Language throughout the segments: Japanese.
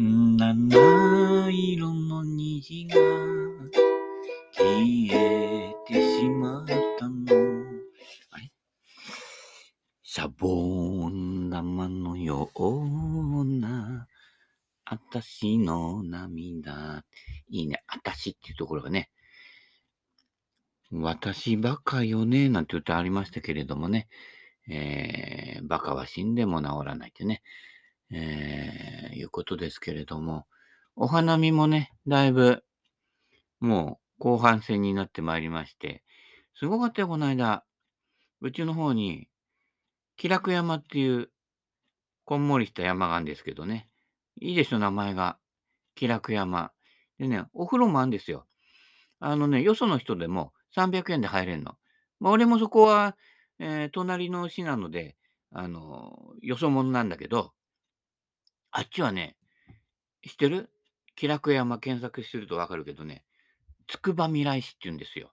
七色の虹が消えてしまったの。あれ？シャボン玉のような、あたしの涙。いいね。あたしっていうところがね、私バカよね、なんて歌ありましたけれどもね、えー、バカは死んでも治らないってね、えー、いうことですけれども、お花見もね、だいぶ、もう後半戦になってまいりまして、すごかったよ、この間。うちの方に、気楽山っていう、こんもりした山があるんですけどね。いいでしょ、名前が。気楽山。でね、お風呂もあるんですよ。あのね、よその人でも300円で入れるの。まあ、俺もそこは、えー、隣の市なので、あの、よそ者なんだけど、あっちはね、知ってる？気楽山検索するとわかるけどね、つくば未来市って言うんですよ。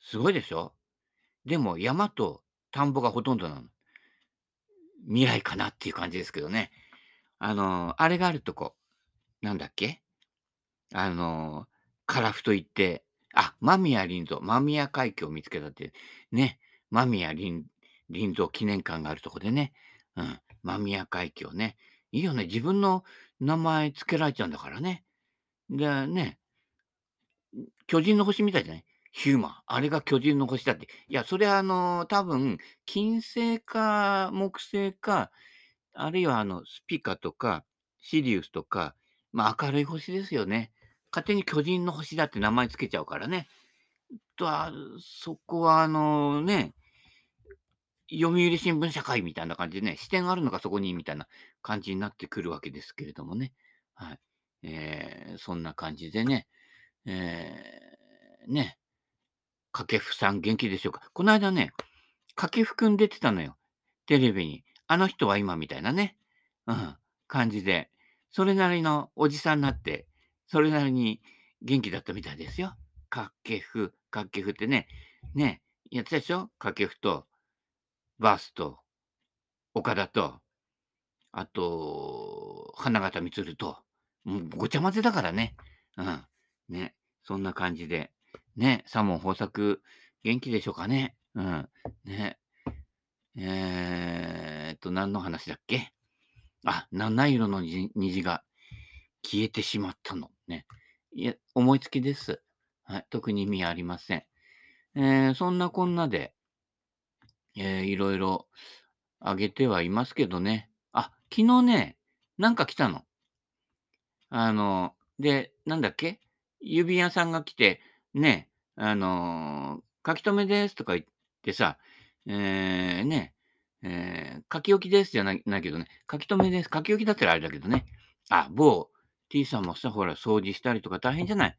すごいでしょ？でも山と田んぼがほとんどなの。未来かなっていう感じですけどね。あの、あれがあるとこ、なんだっけ？あの、樺太行って、あ、間宮林蔵、間宮海峡を見つけたって、ね、間宮林林蔵記念館があるとこでね、うん、間宮海峡ね。いいよね。自分の名前つけられちゃうんだからね。で、ね、巨人の星みたいじゃない？ヒューマン。あれが巨人の星だって。いや、それはあの、多分、金星か木星か、あるいはあの、スピカとか、シリウスとか、まあ明るい星ですよね。勝手に巨人の星だって名前つけちゃうからね。とは、そこはあのね、読売新聞社会みたいな感じでね、視点があるのかそこにみたいな感じになってくるわけですけれどもね。はい。えー、そんな感じでね、えー、ね、掛布さん元気でしょうか。この間ね、掛布くん出てたのよ。テレビに。あの人は今みたいなね。うん、感じで。それなりのおじさんになって、それなりに元気だったみたいですよ。掛布、掛布ってね、ね、やってたでしょ？掛布とバースと、岡田と、あと、花形満と、もうごちゃ混ぜだからね。うん。ね。そんな感じで。ね。サモン豊作、元気でしょうかね。うん。ね。えー、っと、何の話だっけ？あ、七色の虹が消えてしまったの。ね。いや、思いつきです。はい。特に意味ありません。えー、そんなこんなで、えー、いろいろあげてはいますけどね。あ、昨日ね、なんか来たの。あの、で、なんだっけ？指屋さんが来て、ね、あの、書き留めですとか言ってさ、えー、ね、えー、書き置きですじゃないないけどね、書き留めです。書き置きだったらあれだけどね。あ、某 T さんもさ、ほら、掃除したりとか大変じゃない？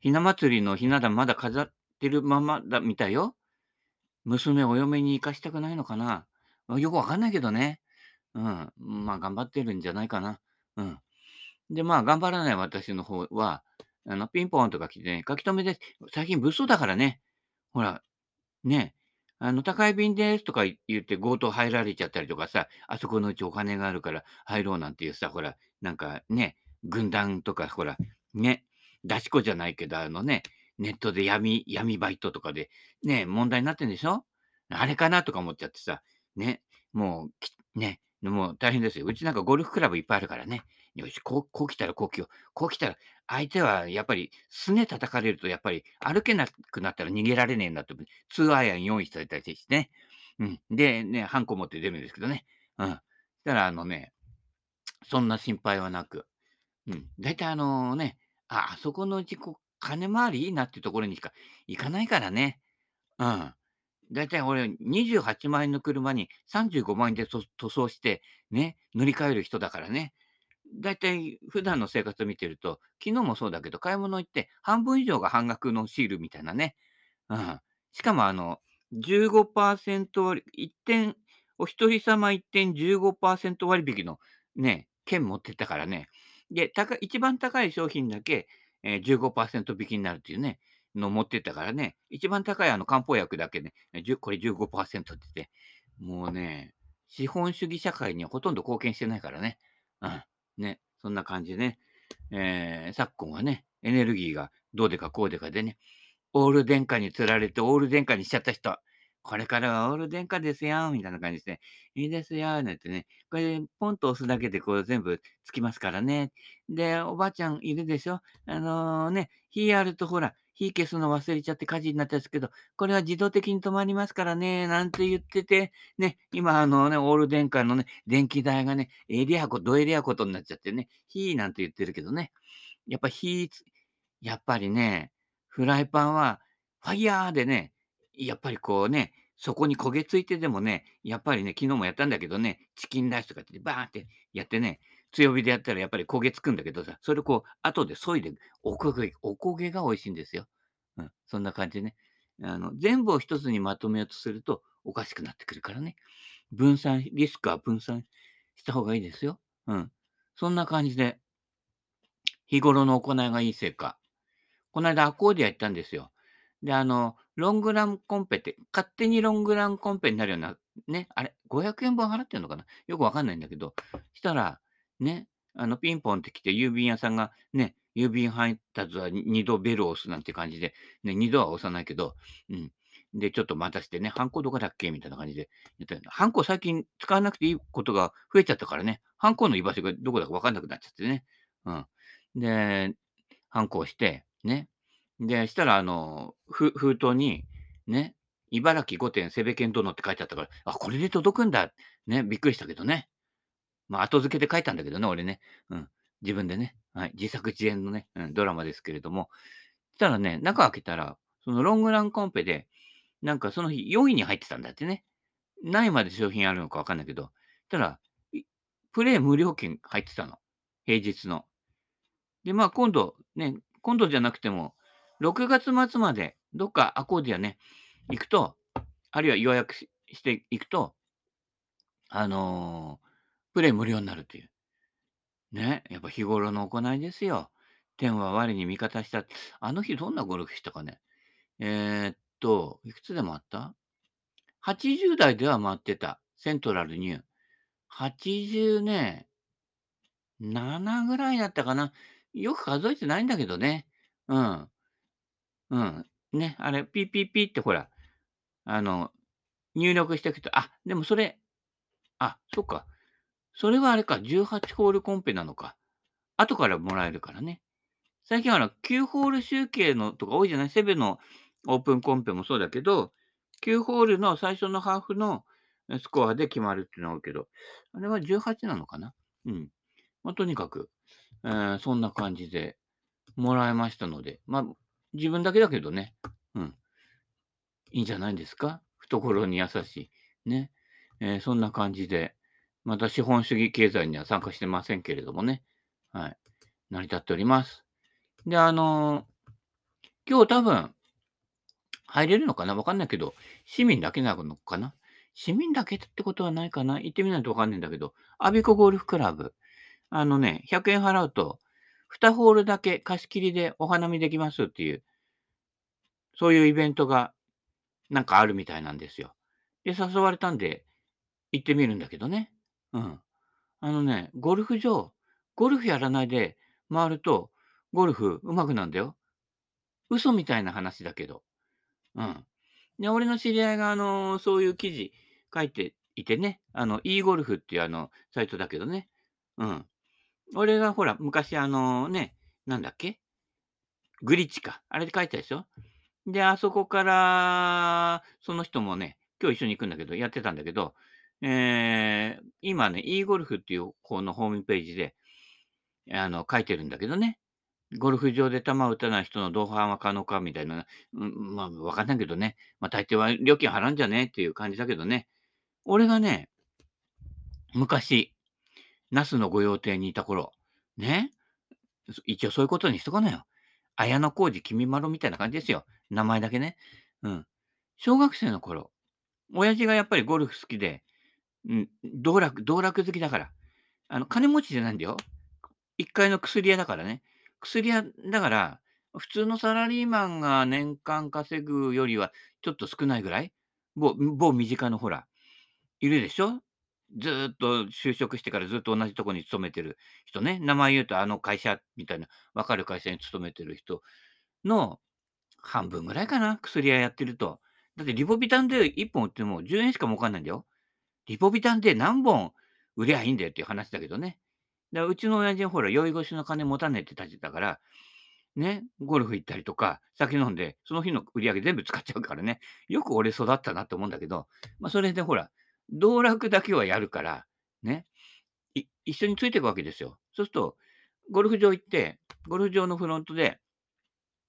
ひな祭りのひな壇まだ飾ってるままだみたよ。娘お嫁に行かしたくないのかな。よくわかんないけどね。うん。まあ、頑張ってるんじゃないかな。うん。で、まあ、頑張らない私の方は、あの、ピンポンとか来てね、書き留めです。最近物騒だからね。ほら、ね、あの、高い便ですとか言って強盗入られちゃったりとかさ、あそこのうちお金があるから入ろうなんていうさ、ほら、なんかね、軍団とか、ほら、ね、出し子じゃないけど、あのね、ネットで闇、闇バイトとかで、ね、問題になってんでしょ？あれかな？とか思っちゃってさ、ね、もう、ね、もう大変ですよ。うちなんかゴルフクラブいっぱいあるからね。よし、こう、こう来たらこう来よう。こう来たら、相手はやっぱり、すね叩かれると、やっぱり歩けなくなったら逃げられねえんだと、ツーアイアン用意されたりしてね。うん。で、ね、ハンコ持って出るんですけどね。うん。だから、あのね、そんな心配はなく。うん。大体あのね、あ、あそこのうち金回り？いいなっていうところにしか行かないからね。うん。だいたい俺、28万円の車に35万円で塗装して、ね、塗り替える人だからね。だいたい普段の生活を見てると、昨日もそうだけど、買い物行って半分以上が半額のシールみたいなね。うん。しかも、あの、15%割、1点、お一人様1点15%割引のね、券持ってったからね。で、高一番高い商品だけ、え、15%引きになるっていうね、の持ってったからね、一番高いあの漢方薬だけね、これ15%って言って、もうね、資本主義社会にはほとんど貢献してないからね。うん。ね。そんな感じでね、えー、昨今はね、エネルギーがどうでかこうでかでね、オール電化に釣られてオール電化にしちゃった人、これからはオール電化ですよ、みたいな感じで、いいですよ、なんてね。これで、ポンと押すだけでこう全部つきますからね。で、おばあちゃんいるでしょ？あのー、ね、火あるとほら、火消すの忘れちゃって火事になったんですけど、これは自動的に止まりますからね、なんて言ってて、ね、今あのね、オール電化のね、電気代がね、エリアコ、ドエリアコトになっちゃってね、火なんて言ってるけどね。やっぱ火、やっぱりね、フライパンはファイヤーでね、やっぱりこうね、そこに焦げついてでもね、やっぱりね、昨日もやったんだけどね、チキンライスとかってバーンってやってね、強火でやったらやっぱり焦げつくんだけどさ、それこう、後で削いで、おこげ、おこげが美味しいんですよ。うん、そんな感じでね。あの、全部を一つにまとめようとすると、おかしくなってくるからね。分散、リスクは分散した方がいいですよ。うん。そんな感じで、日頃の行いがいいせいか。この間アコーディア行ったんですよ。で、あの、ロングランコンペって、勝手にロングランコンペになるような、ね、あれ、500円分払ってんのかな？よくわかんないんだけど、したら、ね、あの、ピンポンって来て、郵便屋さんが、ね、郵便配達は2度ベルを押すなんて感じで、ね、2度は押さないけど、うん。で、ちょっと待たしてね、ハンコどこだっけ？みたいな感じで言ったハンコ最近使わなくていいことが増えちゃったからね、ハンコの居場所がどこだかわかんなくなっちゃってね。うん。で、ハンコをして、ね。で、したら、あの、ふ封筒に、ね、茨城5点セベケン殿って書いてあったから、あ、これで届くんだ。ね、びっくりしたけどね。まあ、後付けで書いたんだけどね、俺ね。うん。自分でね。はい。自作自演のね、うん、ドラマですけれども。したらね、中開けたら、そのロングランコンペで、なんかその日4位に入ってたんだってね。何位まで商品あるのかわかんないけど。したら、プレイ無料券入ってたの。平日の。で、まあ今度、ね、今度じゃなくても、6月末までどっかアコーディアね、行くと、あるいは予約していくと、あのー、プレイ無料になるという。ね、やっぱ日頃の行いですよ。天は我に味方した。あの日どんなゴルフしたかね。えー、っと、いくつでもあった ?80 代では回ってた。セントラルニュー。80ね、7ぐらいだったかな。よく数えてないんだけどね。うん。うん。ね、あれ、ピーピピってほら、あの、入力していくと、あ、でもそれ、あ、そっか。それはあれか、18ホールコンペなのか。後からもらえるからね。最近はあの、9ホール集計のとか多いじゃない？セベのオープンコンペもそうだけど、9ホールの最初のハーフのスコアで決まるっていうのがあるけど、あれは18なのかな？うん。まあ、とにかく、えー、そんな感じでもらえましたので、まあ、自分だけだけどね、うん。いいんじゃないですか？懐に優しい。ね。えー、そんな感じで、また資本主義経済には参加してませんけれどもね。はい。成り立っております。で、あのー、今日多分、入れるのかな？わかんないけど、市民だけなのかな？市民だけってことはないかな？行ってみないとわかんないんだけど、アビコゴルフクラブ。あのね、100円払うと、2ホールだけ貸し切りでお花見できますっていう、そういうイベントがなんかあるみたいなんですよ。で、誘われたんで行ってみるんだけどね。うん。あのね、ゴルフ場、ゴルフやらないで回ると、ゴルフ上手くなんだよ。嘘みたいな話だけど。うん。で、俺の知り合いが、あの、そういう記事書いていてね、あの、e ゴルフっていうあの、サイトだけどね。うん。俺がほら、昔あのね、なんだっけ？グリッチか。あれで書いたでしょ？で、あそこから、その人もね、今日一緒に行くんだけど、やってたんだけど、えー、今ね、e ゴルフっていう方のホームページで、あの、書いてるんだけどね。ゴルフ場で球を打たない人の同伴は可能かみたいな、うん、まあ、わかんないけどね。まあ、大抵は料金払うんじゃね？っていう感じだけどね。俺がね、昔、那須の御用邸にいた頃、ね。一応そういうことにしとかなよ。綾小路君丸みたいな感じですよ。名前だけね。うん。小学生の頃、親父がやっぱりゴルフ好きで、うん、道楽、道楽好きだから。あの、金持ちじゃないんだよ。一階の薬屋だからね。薬屋だから、普通のサラリーマンが年間稼ぐよりはちょっと少ないぐらい某、某身近のほら、いるでしょ？ずっと就職してからずっと同じとこに勤めてる人ね、名前言うとあの会社みたいな分かる会社に勤めてる人の半分ぐらいかな、薬屋やってると。だってリポビタンで1本売っても10円しか儲かんないんだよ。リポビタンで何本売りゃいいんだよっていう話だけどね。だからうちの親父はほら、酔い越しの金持たねえって立ちだから、ね、ゴルフ行ったりとか、酒飲んで、その日の売り上げ全部使っちゃうからね。よく俺育ったなと思うんだけど、まあ、それでほら、道楽だけはやるから、ね、一緒についていくわけですよ。そうすると、ゴルフ場行って、ゴルフ場のフロントで、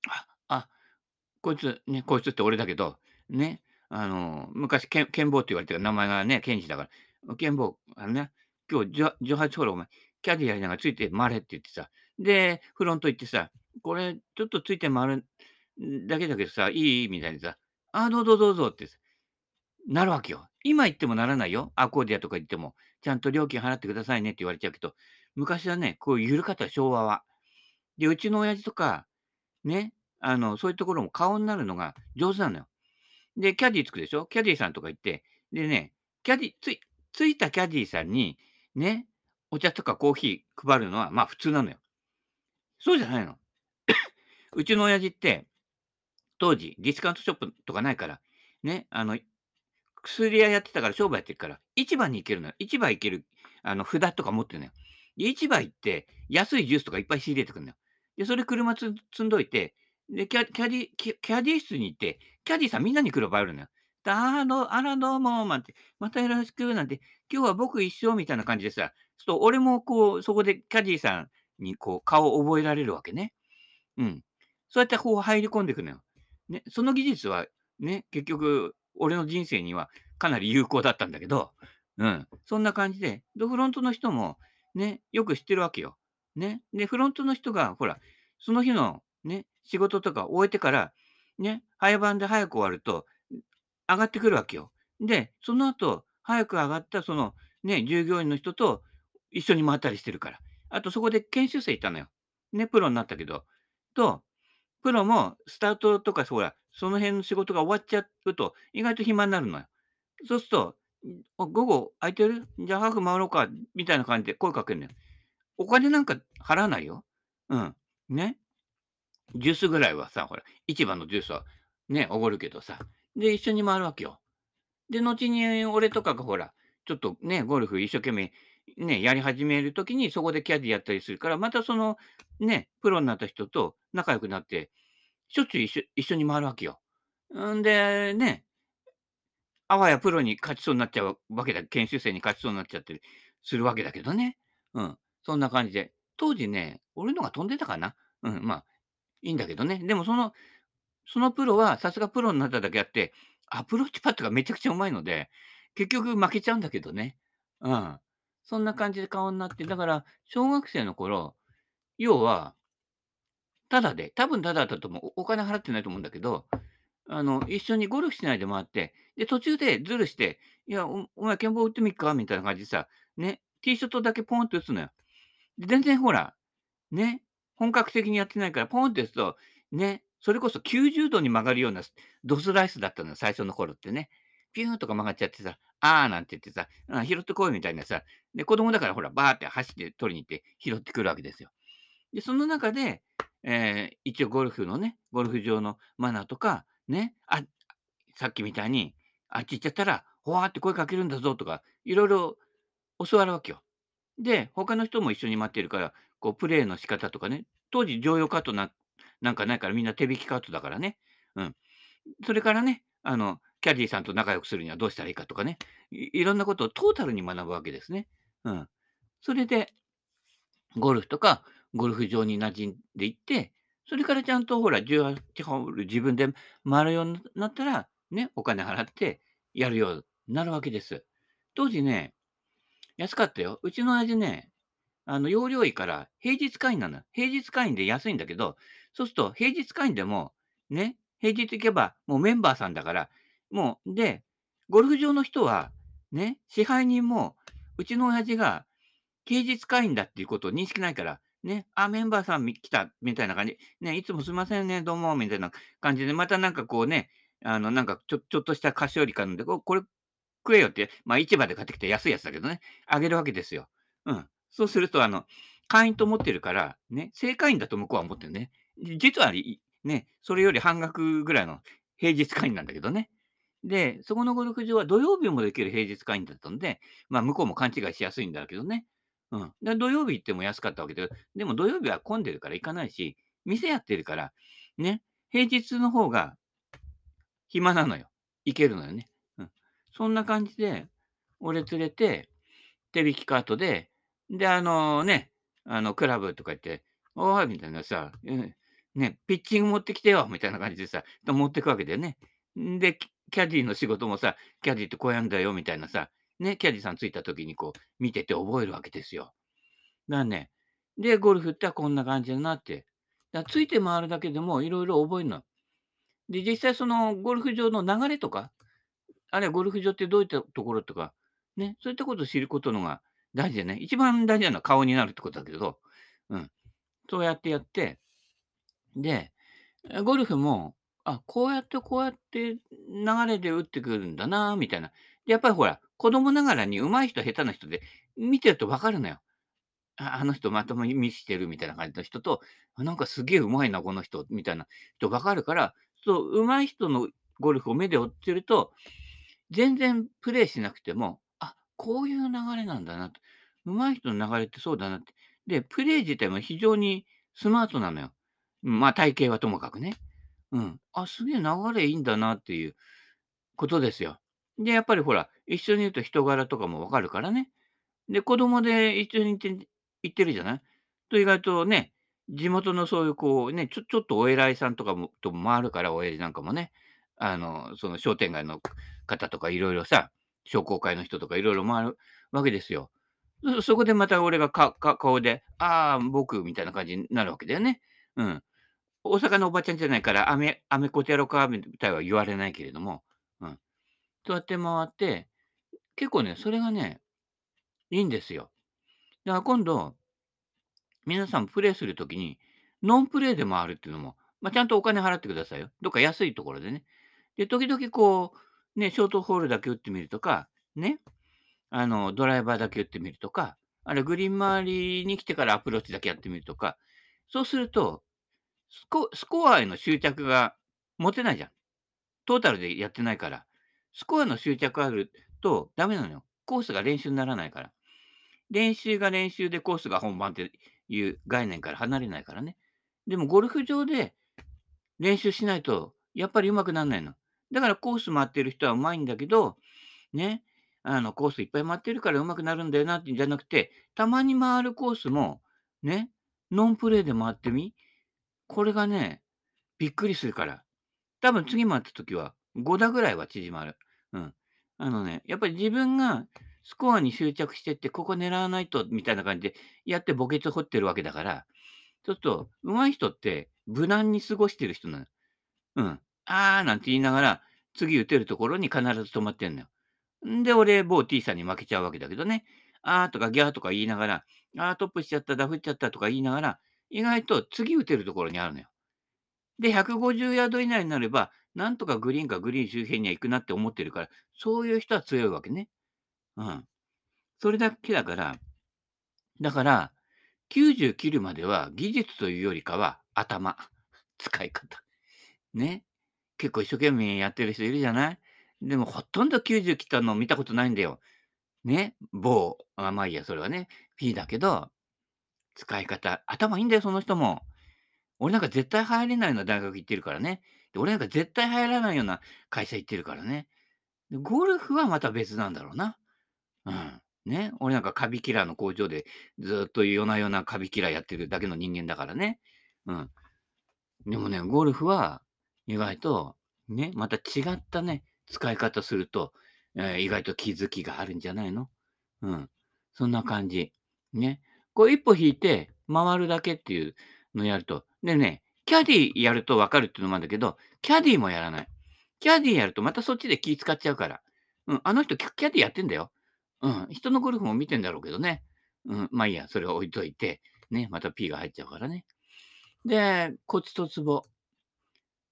あ、あ、こいつ、ね、こいつって俺だけど、ね、あの、昔、ケンケンボーって言われてる名前がね、ケンジだから、ケンボー、あのね、今日18ホールお前、キャディやりながらついて回れって言ってさ、で、フロント行ってさ、これちょっとついて回るだけだけどさ、いい？みたいにさ、あ、どうぞどうぞってなるわけよ。今言ってもならないよ。アコーディアとか言っても、ちゃんと料金払ってくださいねって言われちゃうけど、昔はね、こういう緩かった昭和は。で、うちの親父とか、ね、あの、そういうところも顔になるのが上手なのよ。で、キャディーつくでしょ？キャディーさんとか言って、でね、キャディつい、ついたキャディーさんに、ね、お茶とかコーヒー配るのは、まあ普通なのよ。そうじゃないの。うちの親父って、当時、ディスカウントショップとかないから、ね、あの、薬屋やってたから商売やってるから、市場に行けるのよ。市場行ける、あの、札とか持ってるのよ。市場行って、安いジュースとかいっぱい仕入れてくるのよ。で、それ車積んどいて、で、キャキャディキャディ室に行って、キャディさんみんなに来る場合あるのよ。あの、あらどうも、なんて、またよろしく、なんて、今日は僕一緒みたいな感じでさ、そう、俺もこう、そこでキャディさんにこう、顔を覚えられるわけね。うん。そうやってこう入り込んでいくのよ。ね、その技術は、ね、結局、俺の人生にはかなり有効だったんだけど、うん。そんな感じで、で、フロントの人も、ね、よく知ってるわけよ。ね。で、フロントの人が、ほら、その日のね、仕事とか終えてから、ね、早番で早く終わると、上がってくるわけよ。で、その後、早く上がったその、ね、従業員の人と一緒に回ったりしてるから。あとそこで研修生いたのよ。ね、プロになったけど。と、プロもスタートとか、ほら、その辺の仕事が終わっちゃうと、意外と暇になるのよ。そうすると、午後空いてる？じゃあ早く回ろうか、みたいな感じで声かけるのよ。お金なんか払わないよ。うん。ね。ジュースぐらいはさ、ほら、市場のジュースはね、おごるけどさ。で、一緒に回るわけよ。で、後に俺とかがほら、ちょっとね、ゴルフ一生懸命ね、やり始めるときにそこでキャディやったりするから、またそのね、プロになった人と仲良くなって、しょっちゅう一緒一緒に回るわけよ。んで、ね、あわやプロに勝ちそうになっちゃうわけだ。研修生に勝ちそうになっちゃったりするわけだけどね。うん。そんな感じで。当時ね、俺のが飛んでたかな。うん、まあ、いいんだけどね。でもその、そのプロはさすがプロになっただけあって、アプローチパットがめちゃくちゃうまいので、結局負けちゃうんだけどね。うん。そんな感じで顔になって、だから、小学生の頃、要は、ただで、多分ただだと思う。お金払ってないと思うんだけど、あの、一緒にゴルフしないで回って、で、途中でズルして、いや、おお前、剣棒打ってみっか？みたいな感じでさ、ね、ティーショットだけポンって打つのよ。で全然ほら、ね、本格的にやってないから、ポンって打つと、ね、それこそ90度に曲がるようなドスライスだったのよ、最初の頃ってね。ピューンとか曲がっちゃってさ、あーなんて言ってさ、あ拾ってこいみたいなさ、で、子供だからほら、バーって走って取りに行って拾ってくるわけですよ。で、その中で、えー一応ゴルフのね、ゴルフ場のマナーとか、ね、あ、さっきみたいに、あっち行っちゃったら、ほわーって声かけるんだぞとか、いろいろ教わるわけよ。で、他の人も一緒に待ってるから、こう、プレーの仕方とかね、当時、常用カットななんかないから、みんな手引きカットだからね。うん。それからね、あの、キャディーさんと仲良くするにはどうしたらいいかとかね、いいろんなことをトータルに学ぶわけですね。うん。それで、ゴルフとか、ゴルフ場に馴染んでいって、それからちゃんとほら、18ホール自分で回るようになったら、ね、お金払ってやるようになるわけです。当時ね、安かったよ。うちの親父ね、あの、要領いいから平日会員なの。平日会員で安いんだけど、そうすると平日会員でも、ね、平日行けばもうメンバーさんだから、もう、で、ゴルフ場の人は、ね、支配人も、うちの親父が平日会員だっていうことを認識ないから、ね、あ、メンバーさん来た、みたいな感じ。ね、いつもすいませんね、どうも、みたいな感じで、またなんかこうね、あの、なんかちょちょっとした菓子折りかなんで、ここれ食えよって、まあ、市場で買ってきた安いやつだけどね、あげるわけですよ。うん。そうすると、あの、会員と思ってるから、ね、正会員だと向こうは思ってるね。実は、ね、それより半額ぐらいの平日会員なんだけどね。で、そこのゴルフ場は土曜日もできる平日会員だったんで、まあ、向こうも勘違いしやすいんだけどね。うん。で土曜日行っても安かったわけで、でも土曜日は混んでるから行かないし、店やってるから、ね、平日の方が暇なのよ。行けるのよね。うん。そんな感じで、俺連れて、手引きカートで、で、あのね、あの、クラブとか言って、おいみたいなさ、ね、ピッチング持ってきてよみたいな感じでさ、持ってくわけだよね。で、キャディの仕事もさ、キャディってこうやんだよみたいなさ、ね、キャディさんついた時にこう、見てて覚えるわけですよ。だね、で、ゴルフってこんな感じだなって。だついて回るだけでもいろいろ覚えるの。で、実際そのゴルフ場の流れとか、あるいはゴルフ場ってどういったところとか、ね、そういったことを知ることのが大事でね。一番大事なのは顔になるってことだけど、うん。そうやってやって、で、ゴルフも、あ、こうやってこうやって流れで打ってくるんだな、みたいな。やっぱりほら、子供ながらに上手い人、下手な人で、見てるとわかるのよ。あの人まともに見してるみたいな感じの人と、なんかすげえ上手いな、この人、みたいな人わかるから、そう、上手い人のゴルフを目で追ってると、全然プレイしなくても、あ、こういう流れなんだなと。上手い人の流れってそうだなって。で、プレイ自体も非常にスマートなのよ。まあ、体型はともかくね。うん。あ、すげえ流れいいんだなっていうことですよ。で、やっぱりほら、一緒にいると人柄とかもわかるからね。で、子供で一緒に行って行ってるじゃない？と意外とね、地元のそういうこうね、ちょちょっとお偉いさんとかもとも回るから、親父なんかもね、あの、その商店街の方とかいろいろさ、商工会の人とかいろいろ回るわけですよ。そそこでまた俺がかか顔で、ああ、僕みたいな感じになるわけだよね。うん。大阪のおばちゃんじゃないから、あめ、あめこてやろかみたいは言われないけれども、そうやって回って、結構ね、それがね、いいんですよ。だから今度、皆さんプレイするときに、ノンプレイで回るっていうのも、まあ、ちゃんとお金払ってくださいよ。どっか安いところでね。で、時々こう、ね、ショートホールだけ打ってみるとか、ね、あの、ドライバーだけ打ってみるとか、あれ、グリーン周りに来てからアプローチだけやってみるとか、そうすると、スコスコアへの執着が持てないじゃん。トータルでやってないから。スコアの執着あるとダメなのよ。コースが練習にならないから。練習が練習でコースが本番っていう概念から離れないからね。でもゴルフ場で練習しないと、やっぱり上手くならないの。だからコース回ってる人は上手いんだけど、ね、あの、コースいっぱい回ってるから上手くなるんだよなってんじゃなくて、たまに回るコースも、ね、ノンプレーで回ってみこれがね、びっくりするから。多分次回った時は5打ぐらいは縮まる。あのね、やっぱり自分がスコアに執着してって、ここ狙わないと、みたいな感じでやって墓穴掘ってるわけだから、ちょっと上手い人って無難に過ごしてる人なの。うん。あーなんて言いながら、次打てるところに必ず止まってんのよ。んで、俺、某 T さんに負けちゃうわけだけどね。あーとかギャーとか言いながら、あートップしちゃった、ダフっちゃったとか言いながら、意外と次打てるところにあるのよ。で、150ヤード以内になれば、なんとかグリーンかグリーン周辺には行くなって思ってるから、そういう人は強いわけね。うん。それだけだから、だから、90切るまでは技術というよりかは頭、使い方。ね。結構一生懸命やってる人いるじゃない？でもほとんど90切ったの見たことないんだよ。ね。某、あまあいいや、それはね、P だけど、使い方、頭いいんだよ、その人も。俺なんか絶対入れないような大学行ってるからね。俺なんか絶対入らないような会社行ってるからね。でゴルフはまた別なんだろうな。うん。ね。俺なんかカビキラーの工場でずっと夜な夜なカビキラーやってるだけの人間だからね。うん。でもね、ゴルフは意外と、ね、また違ったね、使い方すると、えー、意外と気づきがあるんじゃないの？うん。そんな感じ。ね。こう一歩引いて回るだけっていうのやると。でね、キャディやるとわかるっていうのもあるんだけど、キャディもやらない。キャディやるとまたそっちで気使っちゃうから。うん、あの人キャディやってんだよ。うん、人のゴルフも見てんだろうけどね。うん、まあいいや、それを置いといて、ね、また P が入っちゃうからね。で、コツとツボ。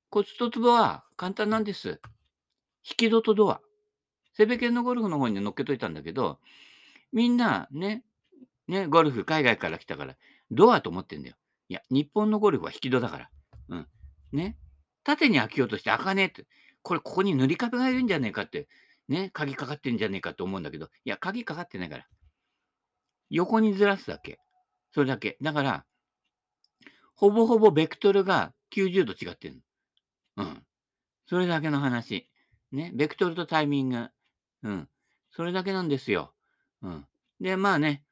コツとツボは簡単なんです。引き戸とドア。セベケンのゴルフの方に乗っけといたんだけど、みんなね、ね、ゴルフ海外から来たから、ドアと思ってんだよ。いや、日本のゴルフは引き戸だから。うん。ね。縦に開けようとして開かねえって。これ、ここに塗り壁がいるんじゃねえかって、ね、鍵かかってんじゃねえかと思うんだけど、いや、鍵かかってないから。横にずらすだけ。それだけ。だから、ほぼほぼベクトルが90度違ってるの。うん。それだけの話。ね。ベクトルとタイミング。うん。それだけなんですよ。うん。で、まあね、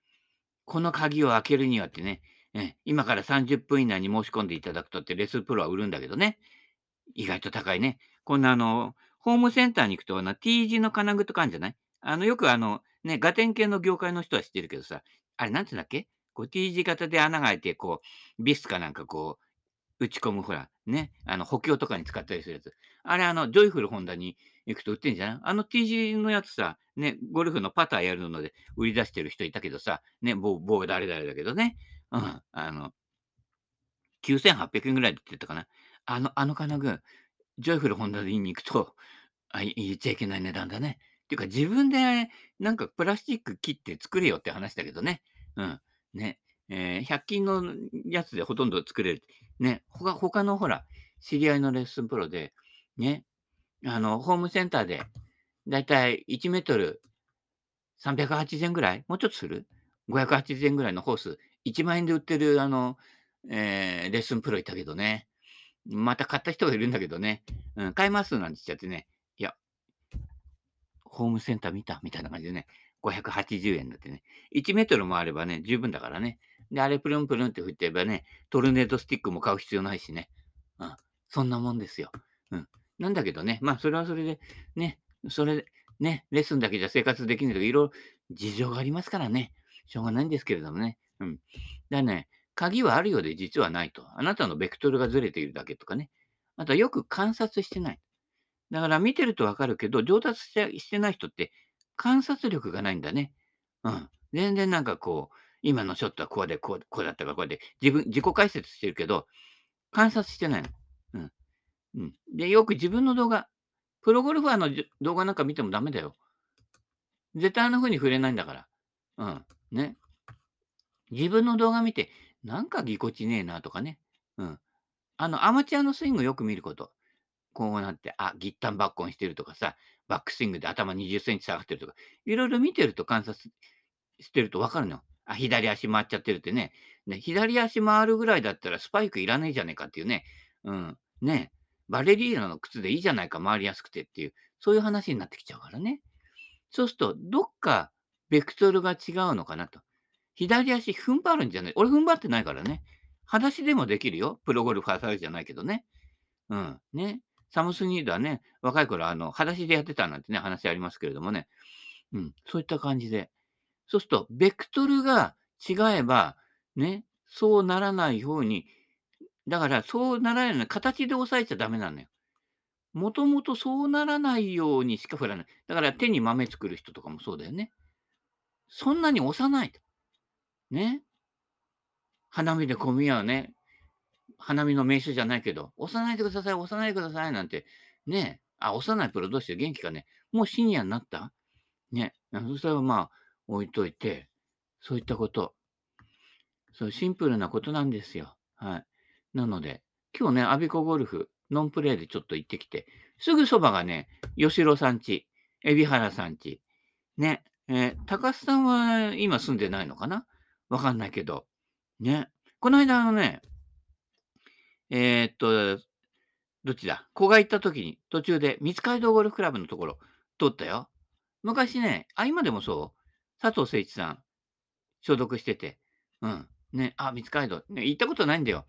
この鍵を開けるにはってね、え今から30分以内に申し込んでいただくとってレスプロは売るんだけどね。意外と高いね。こんなあの、ホームセンターに行くと、T 字の金具とかあるんじゃない？あの、よくあの、ね、ガテン系の業界の人は知ってるけどさ、あれなんて言うんだっけ？こう T 字型で穴が開いて、こう、ビスかなんかこう、打ち込む、ほら、ね、あの補強とかに使ったりするやつ。あれ、あの、ジョイフルホンダに行くと売ってんじゃない？あの T 字のやつさ、ね、ゴルフのパターやるので売り出してる人いたけどさ、ね、棒、棒誰々だけどね。うん、あの、9800円ぐらいで言ってたかな。あの、あの金具、ジョイフルホンダで言いに行くと、あ、言っちゃいけない値段だね。っていうか、自分でなんかプラスチック切って作れよって話だけどね。うん。ね。えー、100均のやつでほとんど作れる。ね。他、他のほら、知り合いのレッスンプロで、ね。あの、ホームセンターで、だいたい1メートル380円ぐらい？もうちょっとする ?580 円ぐらいのホース、1万円で売ってる、あの、えー、レッスンプロいたけどね。また買った人がいるんだけどね。うん、買いますなんて言っちゃってね。いや、ホームセンター見たみたいな感じでね。580円だってね。1メートルもあればね、十分だからね。で、あれプルンプルンって振ってればね、トルネードスティックも買う必要ないしね。うん。そんなもんですよ。うん。なんだけどね、まあ、それはそれで、ね、それ、ね、レッスンだけじゃ生活できないとか、いろいろ事情がありますからね。しょうがないんですけれどもね。うん。だね、鍵はあるようで実はないと。あなたのベクトルがずれているだけとかね。あとはよく観察してない。だから見てるとわかるけど、上達してない人って観察力がないんだね。うん。全然なんかこう、今のショットはこうで、こうこうだったか、こうで、自分、自己解説してるけど、観察してないの。うん。うん。で、よく自分の動画、プロゴルファーの動画なんか見てもダメだよ。絶対あんな風に触れないんだから。うん。ね。自分の動画見て、なんかぎこちねえなとかね。うん。あの、アマチュアのスイングよく見ること。こうなって、あ、ギッタンバッコンしてるとかさ、バックスイングで頭20センチ下がってるとか、いろいろ見てると観察してるとわかるの。あ、左足回っちゃってるってね。ね、左足回るぐらいだったらスパイクいらねえじゃねえかっていうね。うん。ね。バレリーナの靴でいいじゃないか、回りやすくてっていう、そういう話になってきちゃうからね。そうすると、どっかベクトルが違うのかなと。左足踏ん張るんじゃない。俺踏ん張ってないからね。裸足でもできるよ。プロゴルファーサイズじゃないけどね。うん。ね。サムスニードはね、若い頃、あの、裸足でやってたなんてね、話ありますけれどもね。うん。そういった感じで。そうすると、ベクトルが違えば、ね、そうならないように、だからそうならないような形で押さえちゃダメなのよ。もともとそうならないようにしか振らない。だから手に豆作る人とかもそうだよね。そんなに押さないと。ね。花見で混み合うね。花見の名所じゃないけど、押さないでください、押さないでくださいなんて、ね。あ、押さないプロどうして元気かね。もうシニアになった？ね。そしたらまあ、置いといて、そういったこと。そう、シンプルなことなんですよ。はい。なので、今日ね、アビコゴルフ、ノンプレイでちょっと行ってきて、すぐそばがね、吉郎さんち、海老原さんち、ね、えー、高須さんは今住んでないのかな？わかんないけど、ね。この間あのね、えー、っと、どっちだ？子が行った時に途中で三街道ゴルフクラブのところ通ったよ。昔ね、あ、今でもそう佐藤誠一さん、所属してて、うん。ね、あ、三街道、ね、行ったことないんだよ。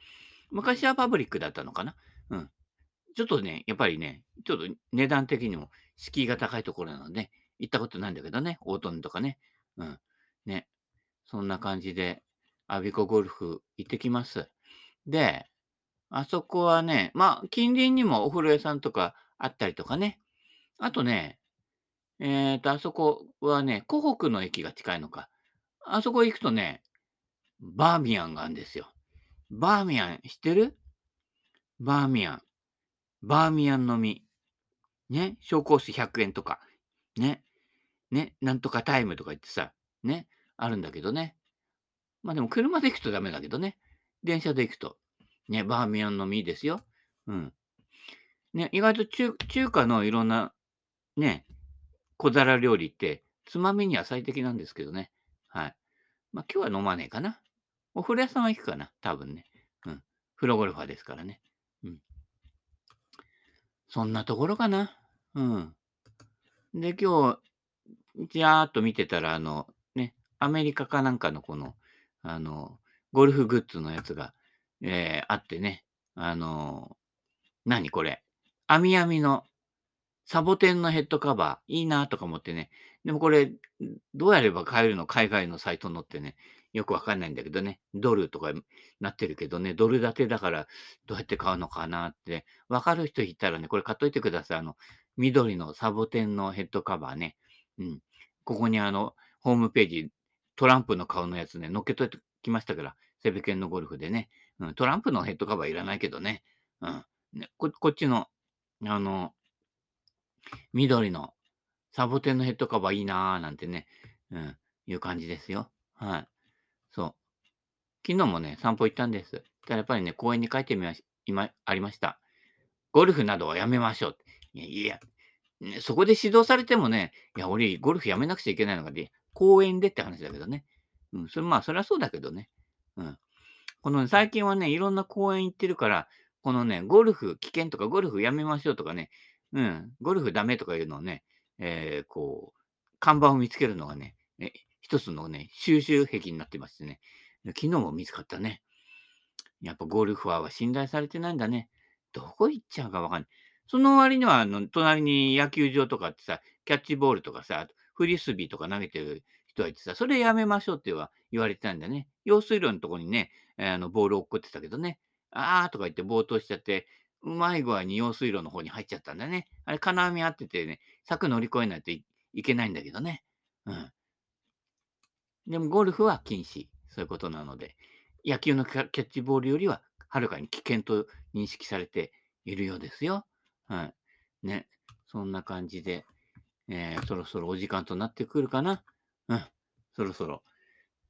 昔はパブリックだったのかな？うん。ちょっとね、やっぱりね、ちょっと値段的にも敷居が高いところなので、行ったことないんだけどね、オートンとかね。うん。そんな感じで、アビコゴルフ行ってきます。で、あそこはね、まあ、近隣にもお風呂屋さんとかあったりとかね。あとね、えっと、あそこはね、湖北の駅が近いのか。あそこ行くとね、バーミヤンがあるんですよ。バーミヤン知ってる？バーミヤン。バーミヤンのみ。ね、小コース100円とか。ね。ね、なんとかタイムとか言ってさ、ね、あるんだけどね。まあでも車で行くとダメだけどね。電車で行くと。ね、バーミヤンの実ですよ。うん。ね、意外と中中華のいろんな、ね、小皿料理って、つまみには最適なんですけどね。はい。まあ今日は飲まねえかな。お風呂屋さんは行くかな。多分ね。うん。プロゴルファーですからね。うん。そんなところかな。うん。で、今日、じゃーっと見てたら、あの、アメリカかなんかのこの、あの、ゴルフグッズのやつが、えー、あってね、あの、何これ。網網のサボテンのヘッドカバー、いいなとか思ってね。でもこれ、どうやれば買えるの？海外のサイト載ってね。よくわかんないんだけどね。ドルとかなってるけどね。ドル建てだからどうやって買うのかなって。わかる人いたらね、これ買っといてください。あの、緑のサボテンのヘッドカバーね。うん。ここにあの、ホームページ、トランプの顔のやつね、乗っけといてきましたから。セベケンのゴルフでね。うん。トランプのヘッドカバーいらないけどね。うん。ね、ここっちの、あの、緑のサボテンのヘッドカバーいいなーなんてね、うん、いう感じですよ。はい。そう。昨日もね、散歩行ったんです。ただやっぱりね、公園に帰ってみまし、今、ありました。ゴルフなどはやめましょう。いや、いや、ね、そこで指導されてもね、いや、俺、ゴルフやめなくちゃいけないのかで、公園でって話だけどね。うん、それ、まあ、そりゃそうだけどね。うん。この、ね、最近はね、いろんな公園行ってるから、このね、ゴルフ危険とか、ゴルフやめましょうとかね、うん、ゴルフダメとかいうのをね、えー、こう、看板を見つけるのがね、え一つのね、収集癖になってましてね、昨日も見つかったね。やっぱゴルファーは信頼されてないんだね。どこ行っちゃうかわかんない。その割には、あの、隣に野球場とかってさ、キャッチボールとかさ、フリスビーとか投げてる人がいてさ、それやめましょうっては言われてたんだよね。用水路のとこにね、あの、ボール落っこってたけどね、あーとか言って暴投しちゃって、うまい具合に用水路の方に入っちゃったんだね。あれ、金網合っててね、柵乗り越えないといけないんだけどね。うん。でも、ゴルフは禁止。そういうことなので、野球のキャッチボールよりは、はるかに危険と認識されているようですよ。はい。ね。そんな感じで、えー、そろそろお時間となってくるかな。うん。そろそろ。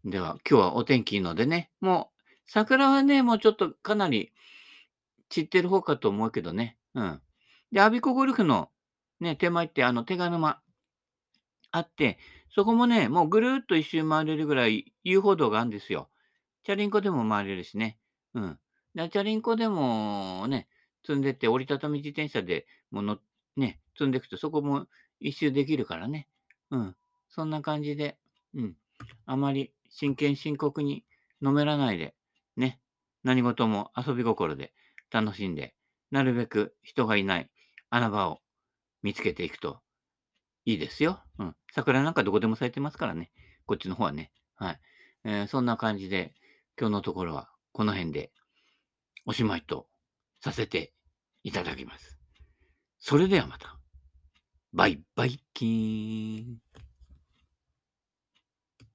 では、今日はお天気いいのでね、もう、桜はね、もうちょっとかなり散ってる方かと思うけどね。うん。で、アビコゴルフのね、手前ってあの手賀沼あって、そこもね、もうぐるっと一周回れるぐらい遊歩道があるんですよ。チャリンコでも回れるしね。うん。で、チャリンコでもね、積んでって、折りたたみ自転車でもの、ね、積んでいくと、そこも一周できるからね。うん。そんな感じで、うん。あまり真剣深刻にのめらないで、ね。何事も遊び心で楽しんで、なるべく人がいない穴場を見つけていくといいですよ。うん。桜なんかどこでも咲いてますからね。こっちの方はね。はい。えー、そんな感じで、今日のところはこの辺でおしまいとさせていただきます。それではまた。バイバイキーン。